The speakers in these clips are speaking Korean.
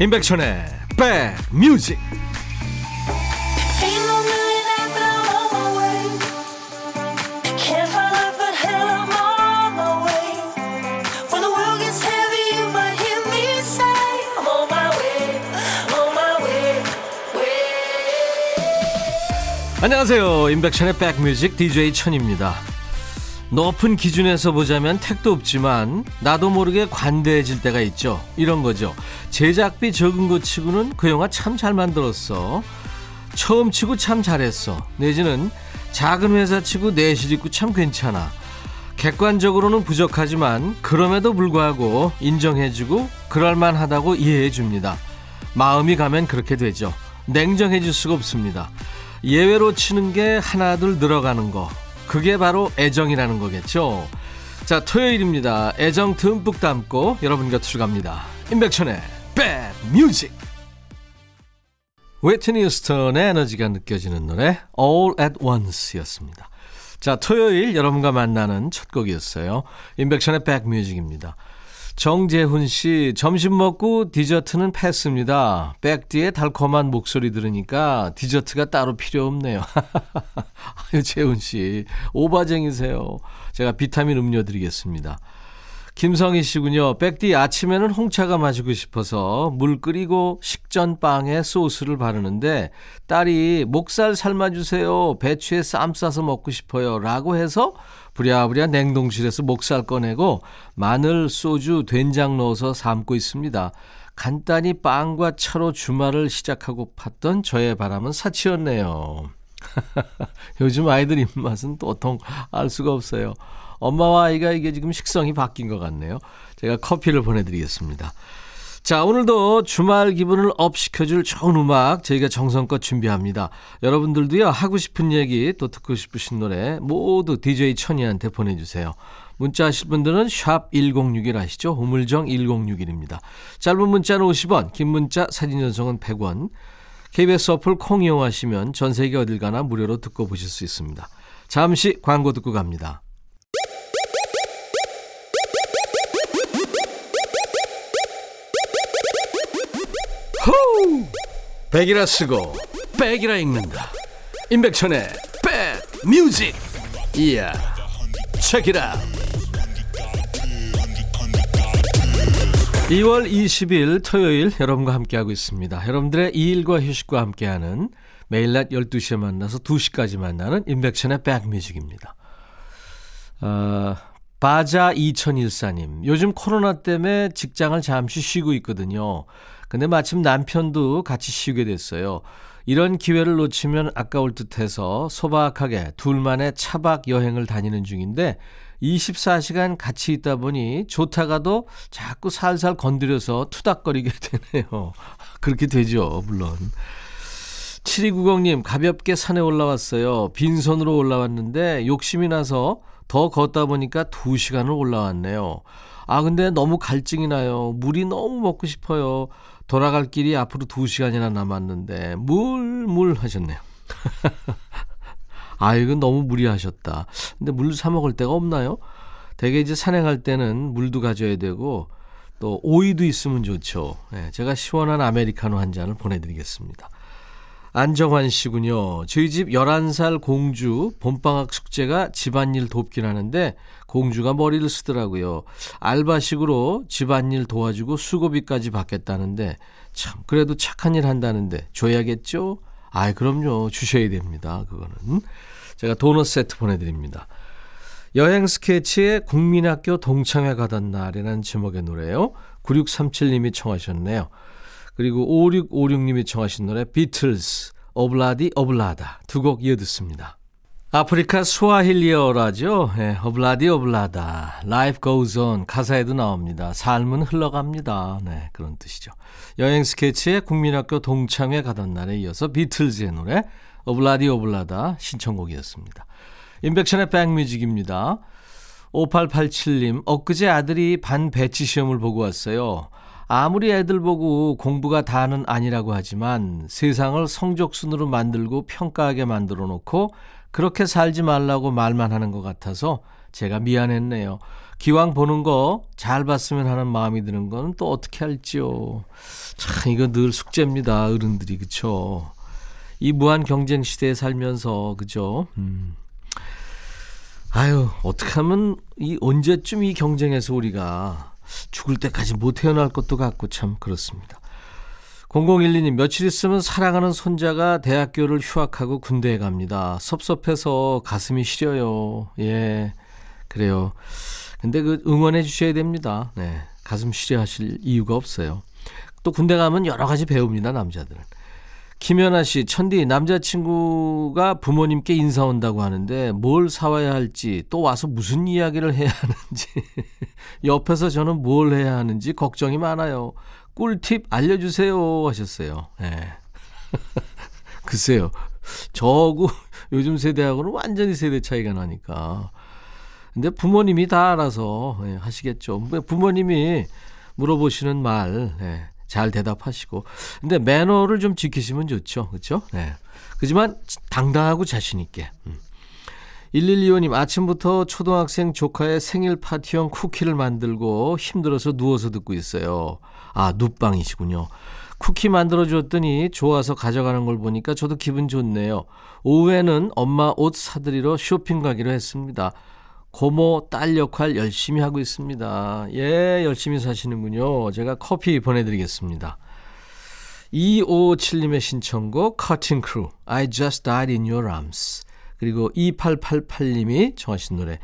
임백천의 백뮤직 안녕하세요 임백천의 백뮤직 DJ 천입니다 높은 기준에서 보자면 택도 없지만 나도 모르게 관대해질 때가 있죠. 이런 거죠. 제작비 적은 거 치고는 그 영화 참 잘 만들었어. 처음 치고 참 잘했어. 내지는 작은 회사 치고 내실 있고 참 괜찮아. 객관적으로는 부족하지만 그럼에도 불구하고 인정해주고 그럴만하다고 이해해줍니다. 마음이 가면 그렇게 되죠. 냉정해질 수가 없습니다. 예외로 치는 게 하나둘 늘어가는 거. 그게 바로 애정이라는 거겠죠. 자, 토요일입니다. 애정 듬뿍 담고 여러분 곁으로 갑니다. 임백천의 백뮤직. 휘트니 휴스턴의 에너지가 느껴지는 노래 All at Once였습니다. 자, 토요일 여러분과 만나는 첫 곡이었어요. 임백천의 백뮤직입니다. 정재훈 씨, 점심 먹고 디저트는 패스입니다. 백디의 달콤한 목소리 들으니까 디저트가 따로 필요 없네요. 아유, 재훈 씨, 오바쟁이세요. 제가 비타민 음료 드리겠습니다. 김성희 씨군요. 백디 아침에는 홍차가 마시고 싶어서 물 끓이고 식전 빵에 소스를 바르는데 딸이 목살 삶아주세요. 배추에 쌈 싸서 먹고 싶어요. 라고 해서 부랴부랴 냉동실에서 목살 꺼내고 마늘, 소주, 된장 넣어서 삶고 있습니다. 간단히 빵과 차로 주말을 시작하고 팠던 저의 바람은 사치였네요. 요즘 아이들 입맛은 도통 알 수가 없어요. 엄마와 아이가 이게 지금 식성이 바뀐 것 같네요. 제가 커피를 보내드리겠습니다. 자, 오늘도 주말 기분을 up 시켜줄 좋은 음악 저희가 정성껏 준비합니다. 여러분들도요, 하고 싶은 얘기 또 듣고 싶으신 노래 모두 DJ 천이한테 보내주세요. 문자 하실 분들은 샵 1061 아시죠? 우물정 1061입니다. 짧은 문자는 50원, 긴 문자 사진 전송은 100원. KBS 어플 콩 이용하시면 전 세계 어딜 가나 무료로 듣고 보실 수 있습니다. 잠시 광고 듣고 갑니다. 호우! 백이라 쓰고 백이라 읽는다. 임백천의 백 뮤직. 이야. 책이라. 2월 20일 토요일 여러분과 함께하고 있습니다. 여러분들의 일과 휴식과 함께하는 매일 낮 12시에 만나서 2시까지 만나는 임백천의 백뮤직입니다. 어, 바자 2014님. 요즘 코로나 때문에 직장을 잠시 쉬고 있거든요. 근데 마침 남편도 같이 쉬게 됐어요. 이런 기회를 놓치면 아까울 듯 해서 소박하게 둘만의 차박 여행을 다니는 중인데 24시간 같이 있다 보니 좋다가도 자꾸 살살 건드려서 투닥거리게 되네요. 그렇게 되죠, 물론. 7290님, 가볍게 산에 올라왔어요. 빈손으로 올라왔는데 욕심이 나서 더 걷다 보니까 2시간을 올라왔네요. 아, 근데 너무 갈증이 나요. 물이 너무 먹고 싶어요. 돌아갈 길이 앞으로 2시간이나 남았는데 물, 물 하셨네요. 아, 이건 너무 무리하셨다. 근데 물 사 먹을 데가 없나요? 대개 이제 갈 때는 물도 가져야 되고 또 오이도 있으면 좋죠. 네, 제가 시원한 아메리카노 한 잔을 보내드리겠습니다. 안정환 씨군요. 저희 집 11살 공주 봄방학 숙제가 집안일 돕긴 하는데 공주가 머리를 쓰더라고요. 알바식으로 집안일 도와주고 수고비까지 받겠다는데 참 그래도 착한 일 한다는데 줘야겠죠? 아이 그럼요. 주셔야 됩니다. 그거는. 제가 도넛 세트 보내드립니다. 여행 스케치의 국민학교 동창회 가던 날이라는 제목의 노래요. 9637님이 청하셨네요. 그리고 5656님이 청하신 노래 비틀스 Ob-La-Di Ob-La-Da 두 곡 이어 듣습니다. 아프리카 스와힐리어라죠. 네, Ob-La-Di Ob-La-Da. Life goes on 가사에도 나옵니다. 삶은 흘러갑니다. 네, 그런 뜻이죠. 여행 스케치의 국민학교 동창회 가던 날에 이어서 비틀즈의 노래 오블라디 오블라다 신청곡이었습니다. 인백션의 백뮤직입니다. 5887님, 엊그제 아들이 반 배치 시험을 보고 왔어요. 아무리 애들 보고 공부가 다는 아니라고 하지만 세상을 성적순으로 만들고 평가하게 만들어 놓고 그렇게 살지 말라고 말만 하는 것 같아서 제가 미안했네요. 기왕 보는 거 잘 봤으면 하는 마음이 드는 건 또 어떻게 할지요. 참 이거 늘 숙제입니다. 어른들이 그쵸. 이 무한 경쟁 시대에 살면서 그죠. 음. 아유 어떻게 하면 이 언제쯤 이 경쟁에서 우리가 죽을 때까지 못 태어날 것도 같고 참 그렇습니다. 0012님, 며칠 있으면 사랑하는 손자가 대학교를 휴학하고 군대에 갑니다. 섭섭해서 가슴이 시려요. 예, 그래요. 근데 그 응원해 주셔야 됩니다. 네. 가슴 시려 하실 이유가 없어요. 또 군대 가면 여러 가지 배웁니다, 남자들은. 김연아 씨, 천디, 남자친구가 부모님께 인사 온다고 하는데 뭘 사와야 할지, 또 와서 무슨 이야기를 해야 하는지, 옆에서 저는 뭘 해야 하는지 걱정이 많아요. 꿀팁 알려주세요 하셨어요. 네. 글쎄요. 저하고 요즘 세대하고는 완전히 세대 차이가 나니까. 근데 부모님이 다 알아서 네, 하시겠죠. 부모님이 물어보시는 말, 네. 잘 대답하시고. 근데 매너를 좀 지키시면 좋죠. 그렇죠? 네. 그지만 당당하고 자신 있게. 음. 1125님 아침부터 초등학생 조카의 생일 파티용 쿠키를 만들고 힘들어서 누워서 듣고 있어요. 아, 눕방이시군요. 쿠키 만들어 줬더니 좋아서 가져가는 걸 보니까 저도 기분 좋네요. 오후에는 엄마 옷 사드리러 쇼핑 가기로 했습니다. 고모 딸 역할 열심히 하고 있습니다. 예, 열심히 사시는군요. 제가 커피 보내드리겠습니다. 2557님의 신청곡 Cutting Crew I Just Died in Your Arms 그리고 2888님이 청하신 노래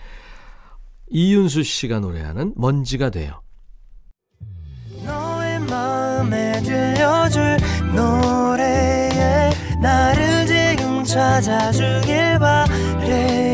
이윤수 씨가 노래하는 먼지가 되어. 너의 마음에 들려줄 노래에 나를 지금 찾아주길 바래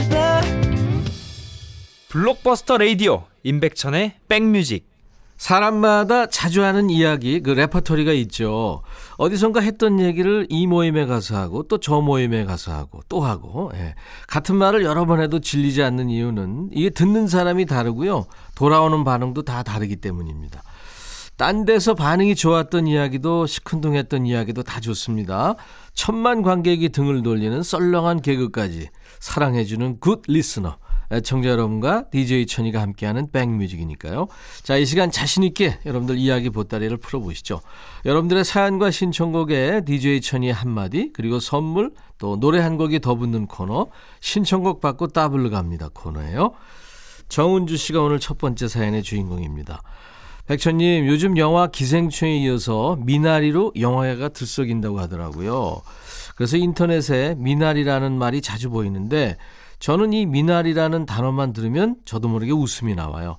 블록버스터 레이디오 임백천의 백뮤직 사람마다 자주 하는 이야기 그 레퍼토리가 있죠. 어디선가 했던 얘기를 이 모임에 가서 하고 또 저 모임에 가서 하고 또 하고 예. 같은 말을 여러 번 해도 질리지 않는 이유는 이게 듣는 사람이 다르고요. 돌아오는 반응도 다 다르기 때문입니다. 딴 데서 반응이 좋았던 이야기도 시큰둥했던 이야기도 다 좋습니다. 천만 관객이 등을 돌리는 썰렁한 개그까지 사랑해주는 good listener. 청자 여러분과 DJ 천이가 함께하는 백뮤직이니까요. 자, 이 시간 자신있게 여러분들 이야기 보따리를 풀어보시죠. 여러분들의 사연과 신청곡에 DJ 천이의 한마디, 그리고 선물, 또 노래 한 곡이 더 붙는 코너, 신청곡 받고 따블로 갑니다 코너예요. 정은주 씨가 오늘 첫 번째 사연의 주인공입니다. 백천님, 요즘 영화 기생충에 이어서 미나리로 영화가 들썩인다고 하더라고요. 그래서 인터넷에 미나리라는 말이 자주 보이는데 저는 이 미나리라는 단어만 들으면 저도 모르게 웃음이 나와요.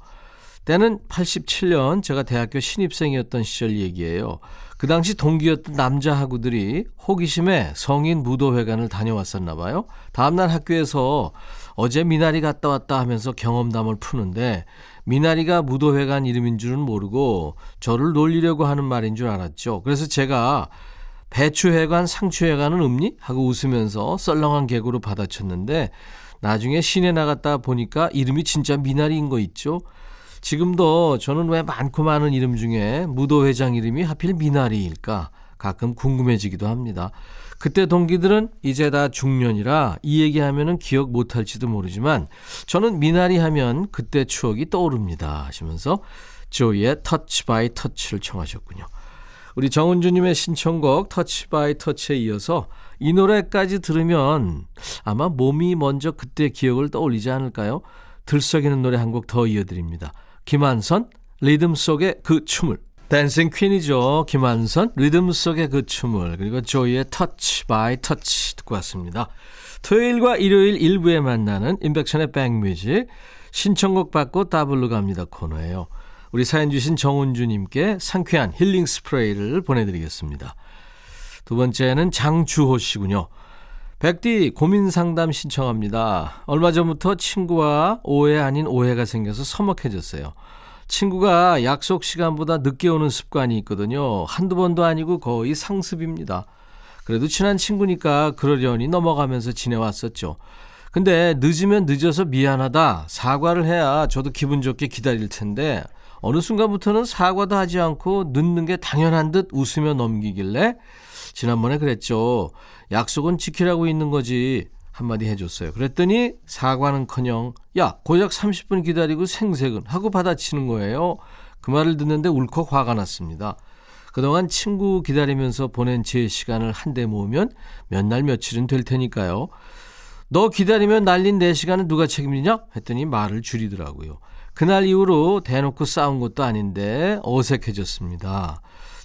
때는 87년 제가 대학교 신입생이었던 시절 얘기예요. 그 당시 동기였던 남자 하구들이 호기심에 성인 무도회관을 다녀왔었나 봐요. 다음날 학교에서 어제 미나리 갔다 왔다 하면서 경험담을 푸는데 미나리가 무도회관 이름인 줄은 모르고 저를 놀리려고 하는 말인 줄 알았죠. 그래서 제가 배추회관, 상추회관은 없니? 하고 웃으면서 썰렁한 개그로 받아쳤는데 나중에 시내 나갔다 보니까 이름이 진짜 미나리인 거 있죠. 지금도 저는 왜 많고 많은 이름 중에 무도회장 이름이 하필 미나리일까 가끔 궁금해지기도 합니다. 그때 동기들은 이제 다 중년이라 이 얘기하면은 기억 못할지도 모르지만 저는 미나리 하면 그때 추억이 떠오릅니다 하시면서 조이의 Touch by Touch를 청하셨군요. 우리 정은주님의 신청곡 Touch by Touch에 이어서 이 노래까지 들으면 아마 몸이 먼저 그때 기억을 떠올리지 않을까요? 들썩이는 노래 한 곡 더 이어드립니다. 김완선, 리듬 속의 그 춤을. dancing queen이죠. 김완선, 리듬 속의 그 춤을. 그리고 조이의 Touch by Touch 듣고 왔습니다. 토요일과 일요일 일부에 만나는 임백천의 백뮤직. 신청곡 받고 따블로 갑니다 코너예요. 우리 사연 주신 정은주님께 상쾌한 힐링 스프레이를 보내드리겠습니다. 두 번째는 장주호 씨군요. 백디 고민 상담 신청합니다. 얼마 전부터 친구와 오해 아닌 오해가 생겨서 서먹해졌어요. 친구가 약속 시간보다 늦게 오는 습관이 있거든요. 한두 번도 아니고 거의 상습입니다. 그래도 친한 친구니까 그러려니 넘어가면서 지내왔었죠. 근데 늦으면 늦어서 미안하다. 사과를 해야 저도 기분 좋게 기다릴 텐데 어느 순간부터는 사과도 하지 않고 늦는 게 당연한 듯 웃으며 넘기길래 지난번에 그랬죠. 약속은 지키라고 있는 거지. 한마디 해줬어요. 그랬더니 사과는커녕 야 고작 30분 기다리고 생색은 하고 받아치는 거예요. 그 말을 듣는데 울컥 화가 났습니다. 그동안 친구 기다리면서 보낸 제 시간을 한데 모으면 몇 날 며칠은 될 테니까요. 너 기다리면 날린 내 시간은 누가 책임지냐? 했더니 말을 줄이더라고요. 그날 이후로 대놓고 싸운 것도 아닌데 어색해졌습니다.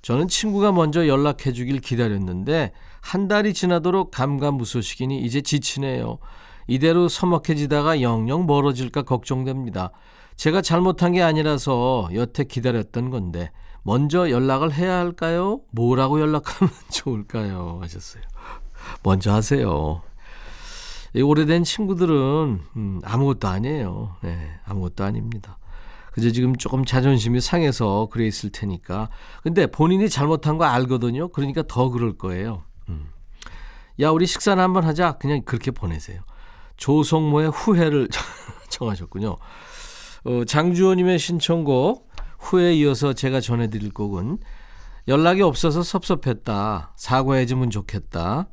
저는 친구가 먼저 연락해 주길 기다렸는데 한 달이 지나도록 감감무소식이니 이제 지치네요. 이대로 서먹해지다가 영영 멀어질까 걱정됩니다. 제가 잘못한 게 아니라서 여태 기다렸던 건데 먼저 연락을 해야 할까요? 뭐라고 연락하면 좋을까요? 하셨어요. 먼저 하세요. 오래된 친구들은 음, 아무것도 아니에요. 네, 아무것도 아닙니다. 그저 지금 조금 자존심이 상해서 그래 있을 테니까. 근데 본인이 잘못한 거 알거든요. 그러니까 더 그럴 거예요. 음. 야, 우리 식사나 한번 하자. 그냥 그렇게 보내세요. 조성모의 후회를 청하셨군요. 어, 장주호님의 신청곡 후회에 이어서 제가 전해드릴 곡은 연락이 없어서 섭섭했다. 사과해주면 좋겠다.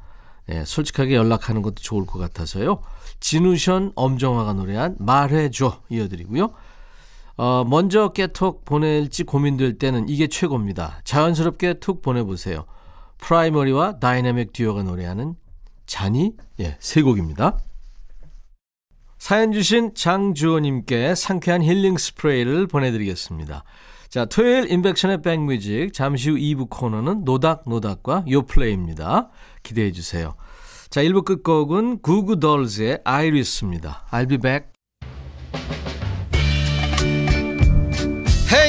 네, 솔직하게 연락하는 것도 좋을 것 같아서요. 지누션 엄정화가 노래한 말해줘 이어드리고요. 어, 먼저 깨톡 보낼지 고민될 때는 이게 최고입니다. 자연스럽게 툭 보내보세요. 프라이머리와 다이내믹 듀오가 노래하는 잔이 예, 세 곡입니다. 사연 주신 장주호님께 상쾌한 힐링 스프레이를 보내드리겠습니다. 자, 토요일 인백션의 백뮤직 잠시 후 2부 코너는 노닥노닥과 요플레이입니다. 기대해 주세요. 자, 1부 끝곡은 구구돌즈의 아이리스입니다. I'll be back.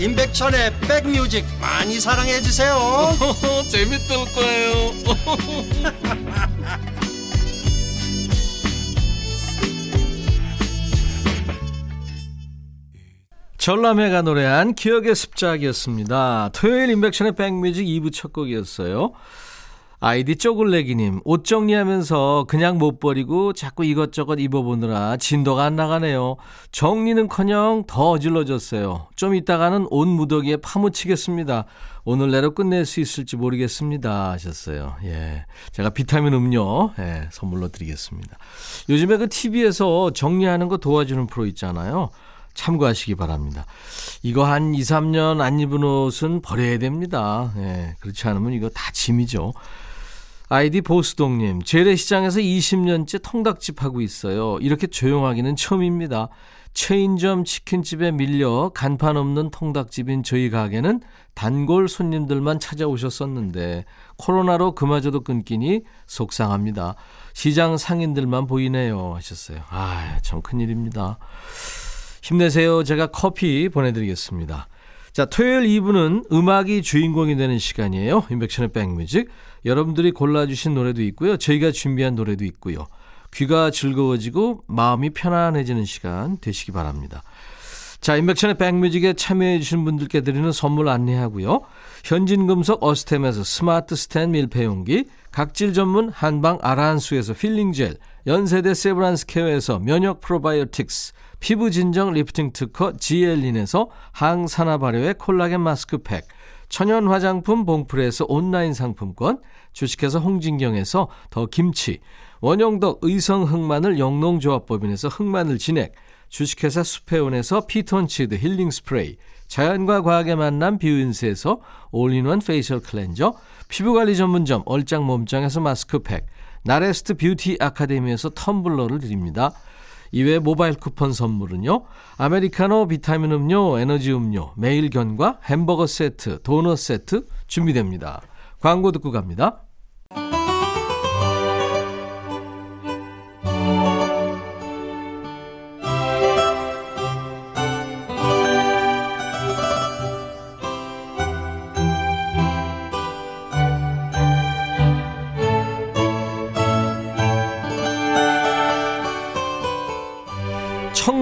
임백천의 백뮤직 많이 사랑해 주세요. 재밌을 거예요. 전람회가 노래한 기억의 습작이었습니다. 토요일 임백천의 백뮤직 2부 첫 곡이었어요. 아이디 쪼글레기님, 옷 정리하면서 그냥 못 버리고 자꾸 이것저것 입어보느라 진도가 안 나가네요. 정리는 커녕 더 어질러졌어요. 좀 이따가는 옷 무더기에 파묻히겠습니다. 오늘 내로 끝낼 수 있을지 모르겠습니다. 하셨어요. 예. 제가 비타민 음료, 예, 선물로 드리겠습니다. 요즘에 그 TV에서 정리하는 거 도와주는 프로 있잖아요. 참고하시기 바랍니다. 이거 한 2, 3년 안 입은 옷은 버려야 됩니다. 예, 그렇지 않으면 이거 다 짐이죠. 아이디 보수동님, 재래시장에서 20년째 통닭집 하고 있어요. 이렇게 조용하기는 처음입니다. 체인점 치킨집에 밀려 간판 없는 통닭집인 저희 가게는 단골 손님들만 찾아오셨었는데 코로나로 그마저도 끊기니 속상합니다. 시장 상인들만 보이네요 하셨어요. 아, 참 큰일입니다. 힘내세요. 제가 커피 보내드리겠습니다. 자, 토요일 2부는 음악이 주인공이 되는 시간이에요. 인백션의 백뮤직. 여러분들이 골라주신 노래도 있고요. 저희가 준비한 노래도 있고요. 귀가 즐거워지고 마음이 편안해지는 시간 되시기 바랍니다. 자, 임백천의 백뮤직에 참여해주신 분들께 드리는 선물 안내하고요. 현진금속 어스템에서 스마트 스탠 밀폐용기, 각질 전문 한방 아라한수에서 필링젤, 연세대 세브란스 케어에서 면역 프로바이오틱스, 피부 진정 리프팅 특허 지엘린에서 항산화 발효의 콜라겐 마스크팩, 천연 화장품 봉프레에서 온라인 상품권, 주식회사 홍진경에서 더 김치, 원용덕 의성 흑마늘 영농조합법인에서 흑마늘 진액, 주식회사 수페온에서 피톤치드 힐링 스프레이, 자연과 과학의 만남 뷰인스에서 all-in-one facial cleanser, 피부관리 전문점 얼짱 몸짱에서 마스크팩, 나레스트 뷰티 아카데미에서 텀블러를 드립니다. 이외에 모바일 쿠폰 선물은요. 아메리카노 비타민 음료, 에너지 음료, 매일 견과 햄버거 세트, 도넛 세트 준비됩니다. 광고 듣고 갑니다.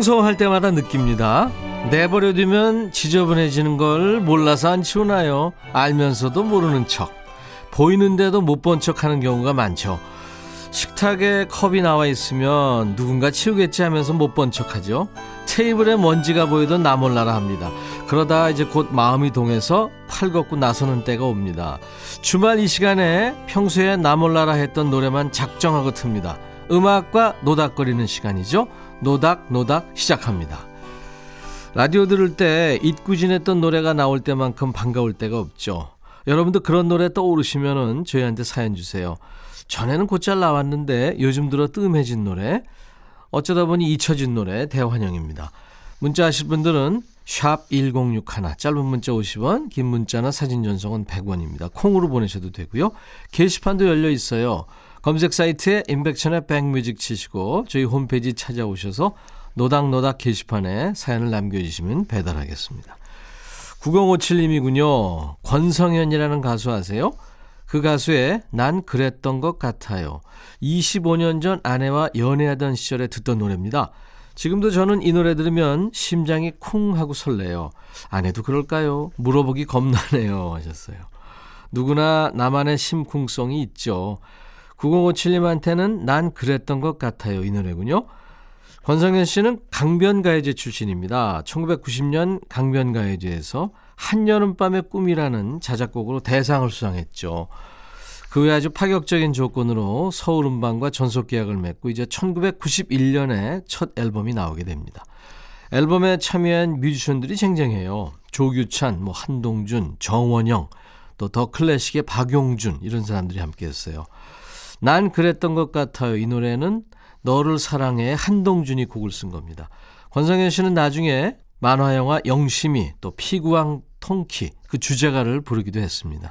청소할 때마다 느낍니다. 내버려두면 지저분해지는 걸 몰라서 안 치우나요? 알면서도 모르는 척. 보이는데도 못 본 척 하는 경우가 많죠. 식탁에 컵이 나와 있으면 누군가 치우겠지 하면서 못 본 척 하죠. 테이블에 먼지가 보이던 나 몰라라 합니다. 그러다 이제 곧 마음이 동해서 팔 걷고 나서는 때가 옵니다. 주말 이 시간에 평소에 나 몰라라 했던 노래만 작정하고 틉니다. 음악과 노닥거리는 시간이죠. 노닥 노닥 시작합니다. 라디오 들을 때 잊구진했던 노래가 나올 때만큼 반가울 때가 없죠. 여러분도 그런 노래 떠오르시면은 저희한테 사연 주세요. 전에는 곧잘 나왔는데 요즘 들어 뜸해진 노래, 어쩌다 보니 잊혀진 노래 대환영입니다. 문자 하실 분들은 샵 1061, 짧은 문자 50원, 긴 문자나 사진 전송은 100원입니다. 콩으로 보내셔도 되고요. 게시판도 열려 있어요. 검색 사이트에 인백천의 백뮤직 치시고 저희 홈페이지 찾아오셔서 노닥노닥 게시판에 사연을 남겨주시면 배달하겠습니다. 9057님이군요. 권성현이라는 가수 아세요? 그 가수의 난 그랬던 것 같아요. 25년 전 아내와 연애하던 시절에 듣던 노래입니다. 지금도 저는 이 노래 들으면 심장이 쿵 하고 설레요. 아내도 그럴까요? 물어보기 겁나네요. 하셨어요. 누구나 나만의 심쿵성이 있죠. 9057님한테는 난 그랬던 것 같아요. 이 노래군요. 권성현 씨는 강변가요제 출신입니다. 1990년 강변가요제에서 한여름밤의 꿈이라는 자작곡으로 대상을 수상했죠. 그 외 아주 파격적인 조건으로 서울 음반과 전속 계약을 맺고 이제 1991년에 첫 앨범이 나오게 됩니다. 앨범에 참여한 뮤지션들이 쟁쟁해요. 조규찬, 뭐 한동준, 정원영, 또 더 클래식의 박용준 이런 사람들이 함께했어요. 난 그랬던 것 같아요. 이 노래는 너를 사랑해 한동준이 곡을 쓴 겁니다. 권성현 씨는 나중에 만화 영화 영심이 또 피구왕 통키 그 주제가를 부르기도 했습니다.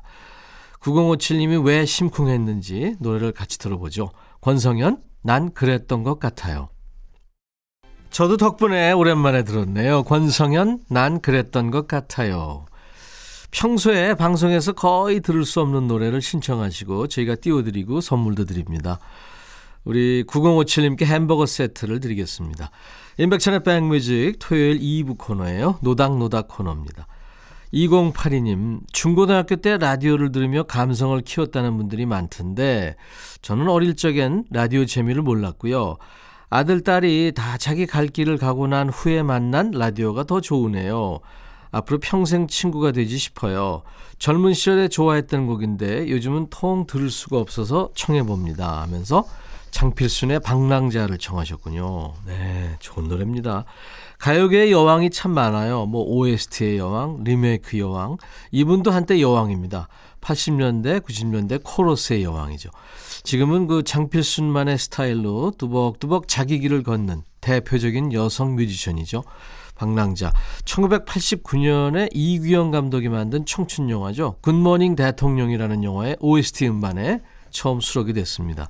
9057님이 왜 심쿵했는지 노래를 같이 들어보죠. 권성현 난 그랬던 것 같아요. 저도 덕분에 오랜만에 들었네요. 권성현 난 그랬던 것 같아요. 평소에 방송에서 거의 들을 수 없는 노래를 신청하시고 저희가 띄워드리고 선물도 드립니다. 우리 9057님께 햄버거 세트를 드리겠습니다. 인백천의 백뮤직 토요일 2부 코너예요. 노닥노닥 코너입니다. 2082님, 중고등학교 때 라디오를 들으며 감성을 키웠다는 분들이 많던데 저는 어릴 적엔 라디오 재미를 몰랐고요. 아들, 딸이 다 자기 갈 길을 가고 난 후에 만난 라디오가 더 좋으네요. 앞으로 평생 친구가 되지 싶어요. 젊은 시절에 좋아했던 곡인데 요즘은 통 들을 수가 없어서 청해봅니다 하면서 장필순의 방랑자를 청하셨군요. 네, 좋은 노래입니다. 가요계의 여왕이 참 많아요. 뭐 OST의 여왕, 리메이크 여왕. 이분도 한때 여왕입니다. 80년대, 90년대 코러스의 여왕이죠. 지금은 그 장필순만의 스타일로 뚜벅뚜벅 자기 길을 걷는 대표적인 여성 뮤지션이죠. 방랑자. 1989년에 이규형 감독이 만든 청춘 영화죠. 굿모닝 대통령이라는 영화의 OST 음반에 처음 수록이 됐습니다.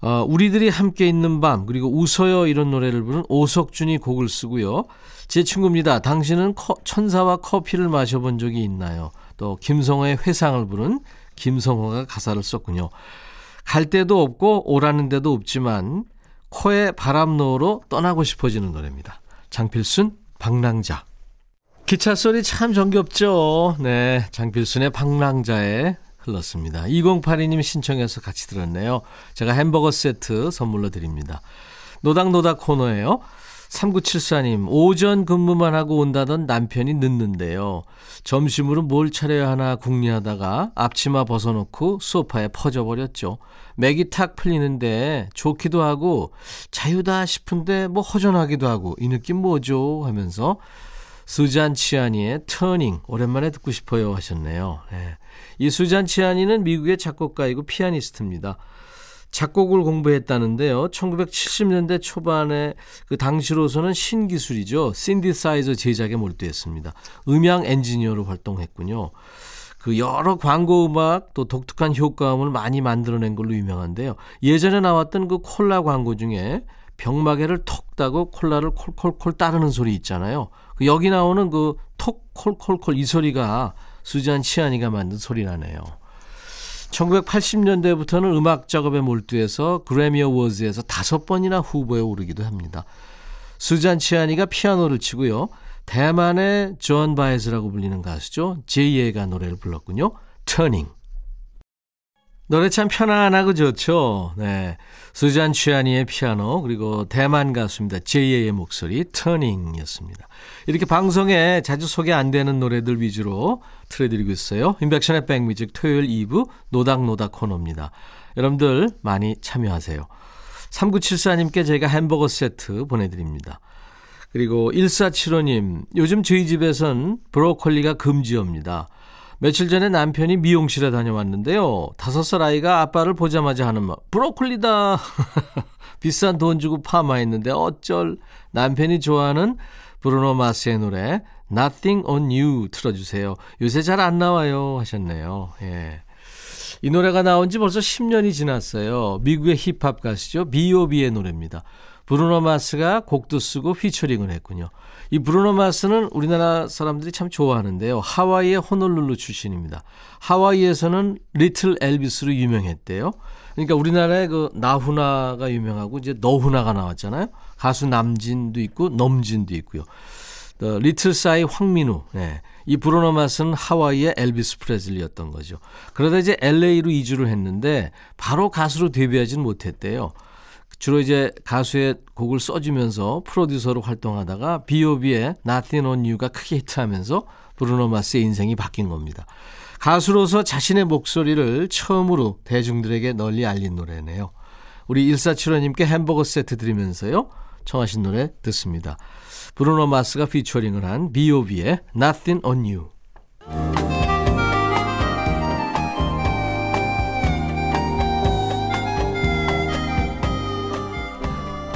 어, 우리들이 함께 있는 밤 그리고 웃어요 이런 노래를 부른 오석준이 곡을 쓰고요. 제 친구입니다. 당신은 커, 천사와 커피를 마셔본 적이 있나요? 또 김성호의 회상을 부른 김성호가 가사를 썼군요. 갈 데도 없고 오라는 데도 없지만 코에 바람 넣으러 떠나고 싶어지는 노래입니다. 장필순 방랑자. 기차 소리 참 정겹죠. 네, 장필순의 방랑자에 흘렀습니다. 2082님 신청해서 같이 들었네요. 제가 햄버거 세트 선물로 드립니다. 노닥노닥 코너예요. 3974님, 오전 근무만 하고 온다던 남편이 늦는데요. 점심으로 뭘 차려야 하나 궁리하다가 앞치마 벗어놓고 소파에 퍼져버렸죠. 맥이 탁 풀리는데 좋기도 하고 자유다 싶은데 뭐 허전하기도 하고 이 느낌 뭐죠? 하면서 수잔 치아니의 터닝 오랜만에 듣고 싶어요 하셨네요. 네. 이 수잔 치아니는 미국의 작곡가이고 피아니스트입니다. 작곡을 공부했다는데요. 1970년대 초반에 그 당시로서는 신기술이죠. 신디사이저 제작에 몰두했습니다. 음향 엔지니어로 활동했군요. 그 여러 광고 음악 또 독특한 효과음을 많이 만들어낸 걸로 유명한데요. 예전에 나왔던 그 콜라 광고 중에 병마개를 톡 따고 콜라를 콜콜콜 따르는 소리 있잖아요. 그 여기 나오는 그 톡 콜콜콜 이 소리가 수잔 치아니가 만든 소리라네요. 1980년대부터는 음악 작업에 몰두해서 그래미 어워즈에서 다섯 번이나 후보에 오르기도 합니다. 수잔 치아니가 피아노를 치고요. 대만의 존 바에즈라고 불리는 가수죠. 제이에가 노래를 불렀군요. Turning. 노래 참 편안하고 좋죠. 네. 수잔 치아니의 피아노 그리고 대만 가수입니다. 제이의 목소리 Turning이었습니다. 이렇게 방송에 자주 소개 안 되는 노래들 위주로 틀어드리고 있어요. 임백천의 백뮤직 토요일 2부 노닥노닥 코너입니다. 여러분들 많이 참여하세요. 3974님께 제가 햄버거 세트 보내드립니다. 그리고 1475님 요즘 저희 집에선 브로콜리가 금지입니다. 며칠 전에 남편이 미용실에 다녀왔는데요. 다섯 살 아이가 아빠를 보자마자 하는 말, 브로콜리다. 비싼 돈 주고 파마했는데 어쩔. 남편이 좋아하는 브루노 마스의 노래 Nothing on You 틀어주세요. 요새 잘 안 나와요 하셨네요. 예. 이 노래가 나온 지 벌써 10년이 지났어요. 미국의 힙합 가수죠. B.O.B의 노래입니다. 브루노 마스가 곡도 쓰고 피처링을 했군요. 이 브루노 마스는 우리나라 사람들이 참 좋아하는데요. 하와이의 호놀룰루 출신입니다. 하와이에서는 little 엘비스로 유명했대요. 그러니까 우리나라의 그 나훈아가 유명하고 이제 너훈아가 나왔잖아요. 가수 남진도 있고 넘진도 있고요. little 사이 황민우. 네. 이 브루노 마스는 하와이의 엘비스 프레즐리였던 거죠. 그러다 이제 LA로 이주를 했는데 바로 가수로 데뷔하지는 못했대요. 주로 이제 가수의 곡을 써주면서 프로듀서로 활동하다가 B.O.B의 Nothing on You가 크게 히트하면서 브루노 마스의 인생이 바뀐 겁니다. 가수로서 자신의 목소리를 처음으로 대중들에게 널리 알린 노래네요. 우리 1475님께 햄버거 세트 드리면서요. 청하신 노래 듣습니다. 브루노 마스가 피처링을 한 B.O.B의 Nothing on You.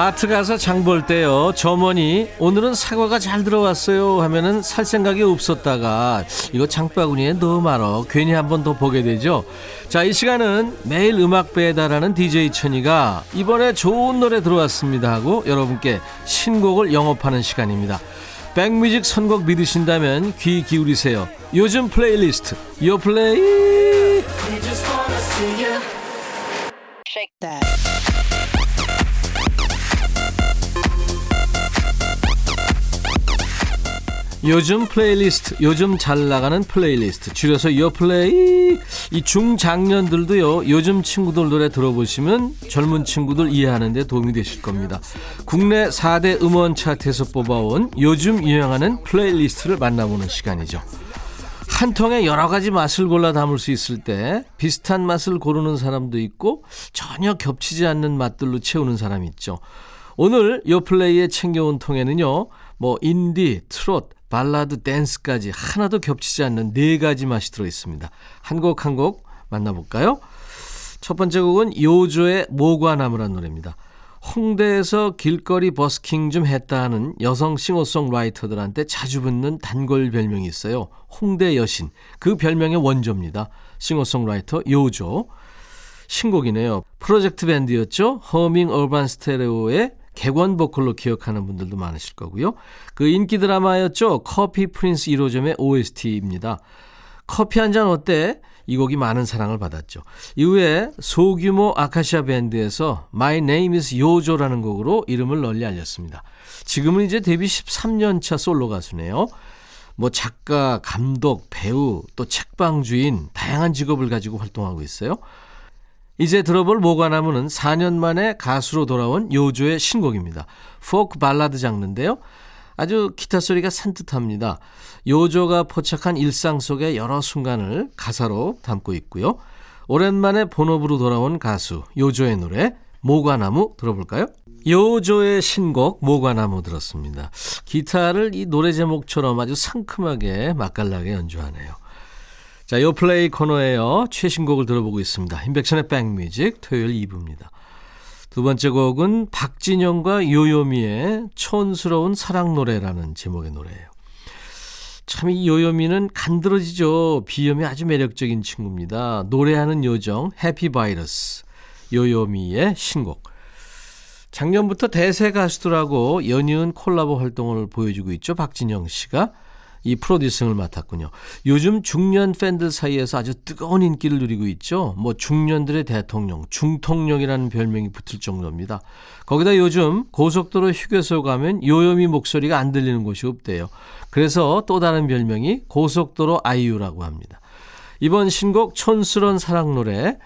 마트 가서 장 볼 때요. 점원이 오늘은 사과가 잘 들어왔어요 하면은 살 생각이 없었다가 이거 장바구니에 너무 많어. 괜히 한 번 더 보게 되죠. 자 이 시간은 매일 음악 배달하는 DJ 천이가 이번에 좋은 노래 들어왔습니다 하고 여러분께 신곡을 영업하는 시간입니다. 백뮤직 선곡 믿으신다면 귀 기울이세요. 요즘 플레이리스트 요 플레이 요즘 플레이리스트, 요즘 잘 나가는 플레이리스트, 줄여서 요플레이. 이 중장년들도요, 요즘 친구들 노래 들어보시면 젊은 친구들 이해하는 데 도움이 되실 겁니다. 국내 4대 음원 차트에서 뽑아온 요즘 유행하는 플레이리스트를 만나보는 시간이죠. 한 통에 여러 가지 맛을 골라 담을 수 있을 때 비슷한 맛을 고르는 사람도 있고 전혀 겹치지 않는 맛들로 채우는 사람이 있죠. 오늘 요플레이에 챙겨온 통에는요, 뭐 인디, 트롯, 발라드, 댄스까지 하나도 겹치지 않는 네 가지 맛이 들어 있습니다. 한 곡 한 곡 만나볼까요? 첫 번째 곡은 요조의 모과나무란 노래입니다. 홍대에서 길거리 버스킹 좀 했다 하는 여성 싱어송라이터들한테 자주 붙는 단골 별명이 있어요. 홍대 여신. 그 별명의 원조입니다. 싱어송라이터 요조. 신곡이네요. 프로젝트 밴드였죠. 허밍 얼반 스테레오의 객원 보컬로 기억하는 분들도 많으실 거고요. 그 인기 드라마였죠. 커피 프린스 1호점의 OST입니다. 커피 한 잔 어때? 이 곡이 많은 사랑을 받았죠. 이후에 소규모 아카시아 밴드에서 My Name is 요조라는 곡으로 이름을 널리 알렸습니다. 지금은 이제 데뷔 13년 차 솔로 가수네요. 뭐 작가, 감독, 배우, 또 책방 주인 다양한 직업을 가지고 활동하고 있어요. 이제 들어볼 모가나무는 4년 만에 가수로 돌아온 요조의 신곡입니다. 포크 발라드 장르인데요. 아주 기타 소리가 산뜻합니다. 요조가 포착한 일상 속의 여러 순간을 가사로 담고 있고요. 오랜만에 본업으로 돌아온 가수 요조의 노래 모가나무 들어볼까요? 요조의 신곡 모가나무 들었습니다. 기타를 이 노래 제목처럼 아주 상큼하게 맛깔나게 연주하네요. 자, 요 플레이 코너에요. 최신곡을 들어보고 있습니다. 임백천의 백뮤직 토요일 2부입니다. 두 번째 곡은 박진영과 요요미의 촌스러운 사랑 노래라는 제목의 노래예요. 참 이 요요미는 간드러지죠. 비염이 아주 매력적인 친구입니다. 노래하는 요정 해피 바이러스 요요미의 신곡. 작년부터 대세 가수들하고 연이은 콜라보 활동을 보여주고 있죠. 박진영 씨가. 이 프로듀싱을 맡았군요. 요즘 중년 팬들 사이에서 아주 뜨거운 인기를 누리고 있죠. 뭐 중년들의 대통령, 중통령이라는 별명이 붙을 정도입니다. 거기다 요즘 고속도로 휴게소 가면 요요미 목소리가 안 들리는 곳이 없대요. 그래서 또 다른 별명이 고속도로 아이유라고 합니다. 이번 신곡 촌스런 사랑 노래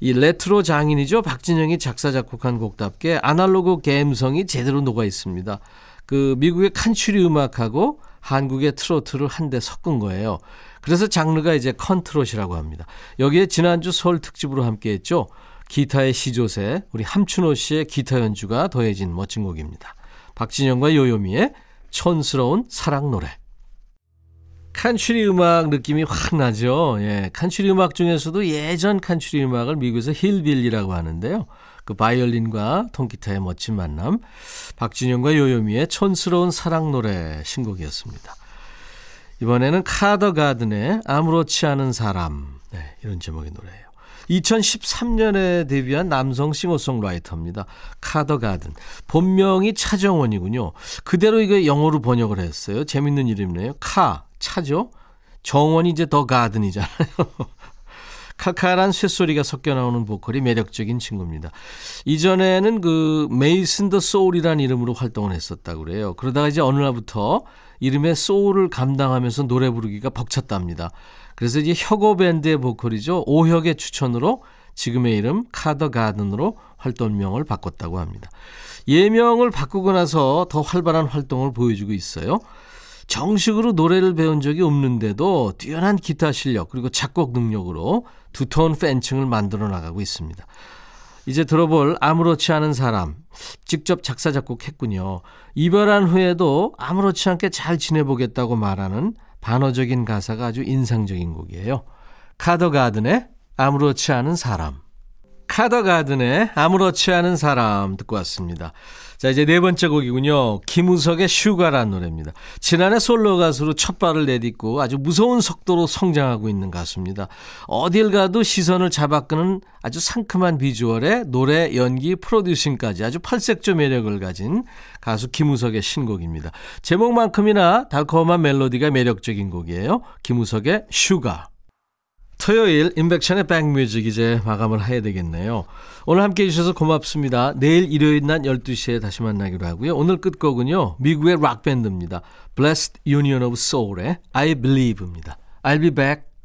이 레트로 장인이죠. 박진영이 작사 작곡한 곡답게 아날로그 감성이 제대로 녹아 있습니다. 그 미국의 칸츄리 음악하고 한국의 트로트를 한데 섞은 거예요. 그래서 장르가 이제 컨트롯이라고 합니다. 여기에 지난주 서울 특집으로 함께 했죠. 기타의 시조새, 우리 함춘호 씨의 기타 연주가 더해진 멋진 곡입니다. 박진영과 요요미의 촌스러운 사랑 노래. 칸츄리 음악 느낌이 확 나죠. 예, 칸츄리 음악 중에서도 예전 칸츄리 음악을 미국에서 hillbilly라고 하는데요. 그 바이올린과 통기타의 멋진 만남. 박진영과 요요미의 촌스러운 사랑 노래 신곡이었습니다. 이번에는 카더 가든의 아무렇지 않은 사람. 네, 이런 제목의 노래예요. 2013년에 데뷔한 남성 싱어송라이터입니다. 카더 가든. 본명이 차정원이군요. 그대로 이거 영어로 번역을 했어요. 재밌는 이름이네요. 카, 차죠? 정원이 이제 더 가든이잖아요. 칼칼한 쇳소리가 섞여 나오는 보컬이 매력적인 친구입니다. 이전에는 그 메이슨 더 소울이라는 이름으로 활동을 했었다고 그래요. 그러다가 이제 어느 날부터 이름의 소울을 감당하면서 노래 부르기가 벅찼답니다. 그래서 이제 혁오 밴드의 보컬이죠. 오혁의 추천으로 지금의 이름 카더 가든으로 활동명을 바꿨다고 합니다. 예명을 바꾸고 나서 더 활발한 활동을 보여주고 있어요. 정식으로 노래를 배운 적이 없는데도 뛰어난 기타 실력 그리고 작곡 능력으로 두터운 팬층을 만들어 나가고 있습니다. 이제 들어볼 아무렇지 않은 사람 직접 작사 작곡했군요. 이별한 후에도 아무렇지 않게 잘 지내보겠다고 말하는 반어적인 가사가 아주 인상적인 곡이에요. 카더 가든의 아무렇지 않은 사람. 카더 가든의 아무렇지 않은 사람 듣고 왔습니다. 자, 이제 네 번째 곡이군요. 김우석의 Sugar라는 노래입니다. 지난해 솔로 가수로 첫 발을 내딛고 아주 무서운 속도로 성장하고 있는 가수입니다. 어딜 가도 시선을 잡아끄는 아주 상큼한 비주얼에 노래, 연기, 프로듀싱까지 아주 팔색조 매력을 가진 가수 김우석의 신곡입니다. 제목만큼이나 달콤한 멜로디가 매력적인 곡이에요. 김우석의 Sugar. 토요일 인백션의 백뮤직 이제 마감을 해야 되겠네요. 오늘 함께 해 주셔서 고맙습니다. 내일 일요일 낮 12시에 다시 만나기로 하고요. 오늘 끝곡은요. 미국의 락밴드입니다. Blessed Union of Soul의 I Believe입니다. I'll be back.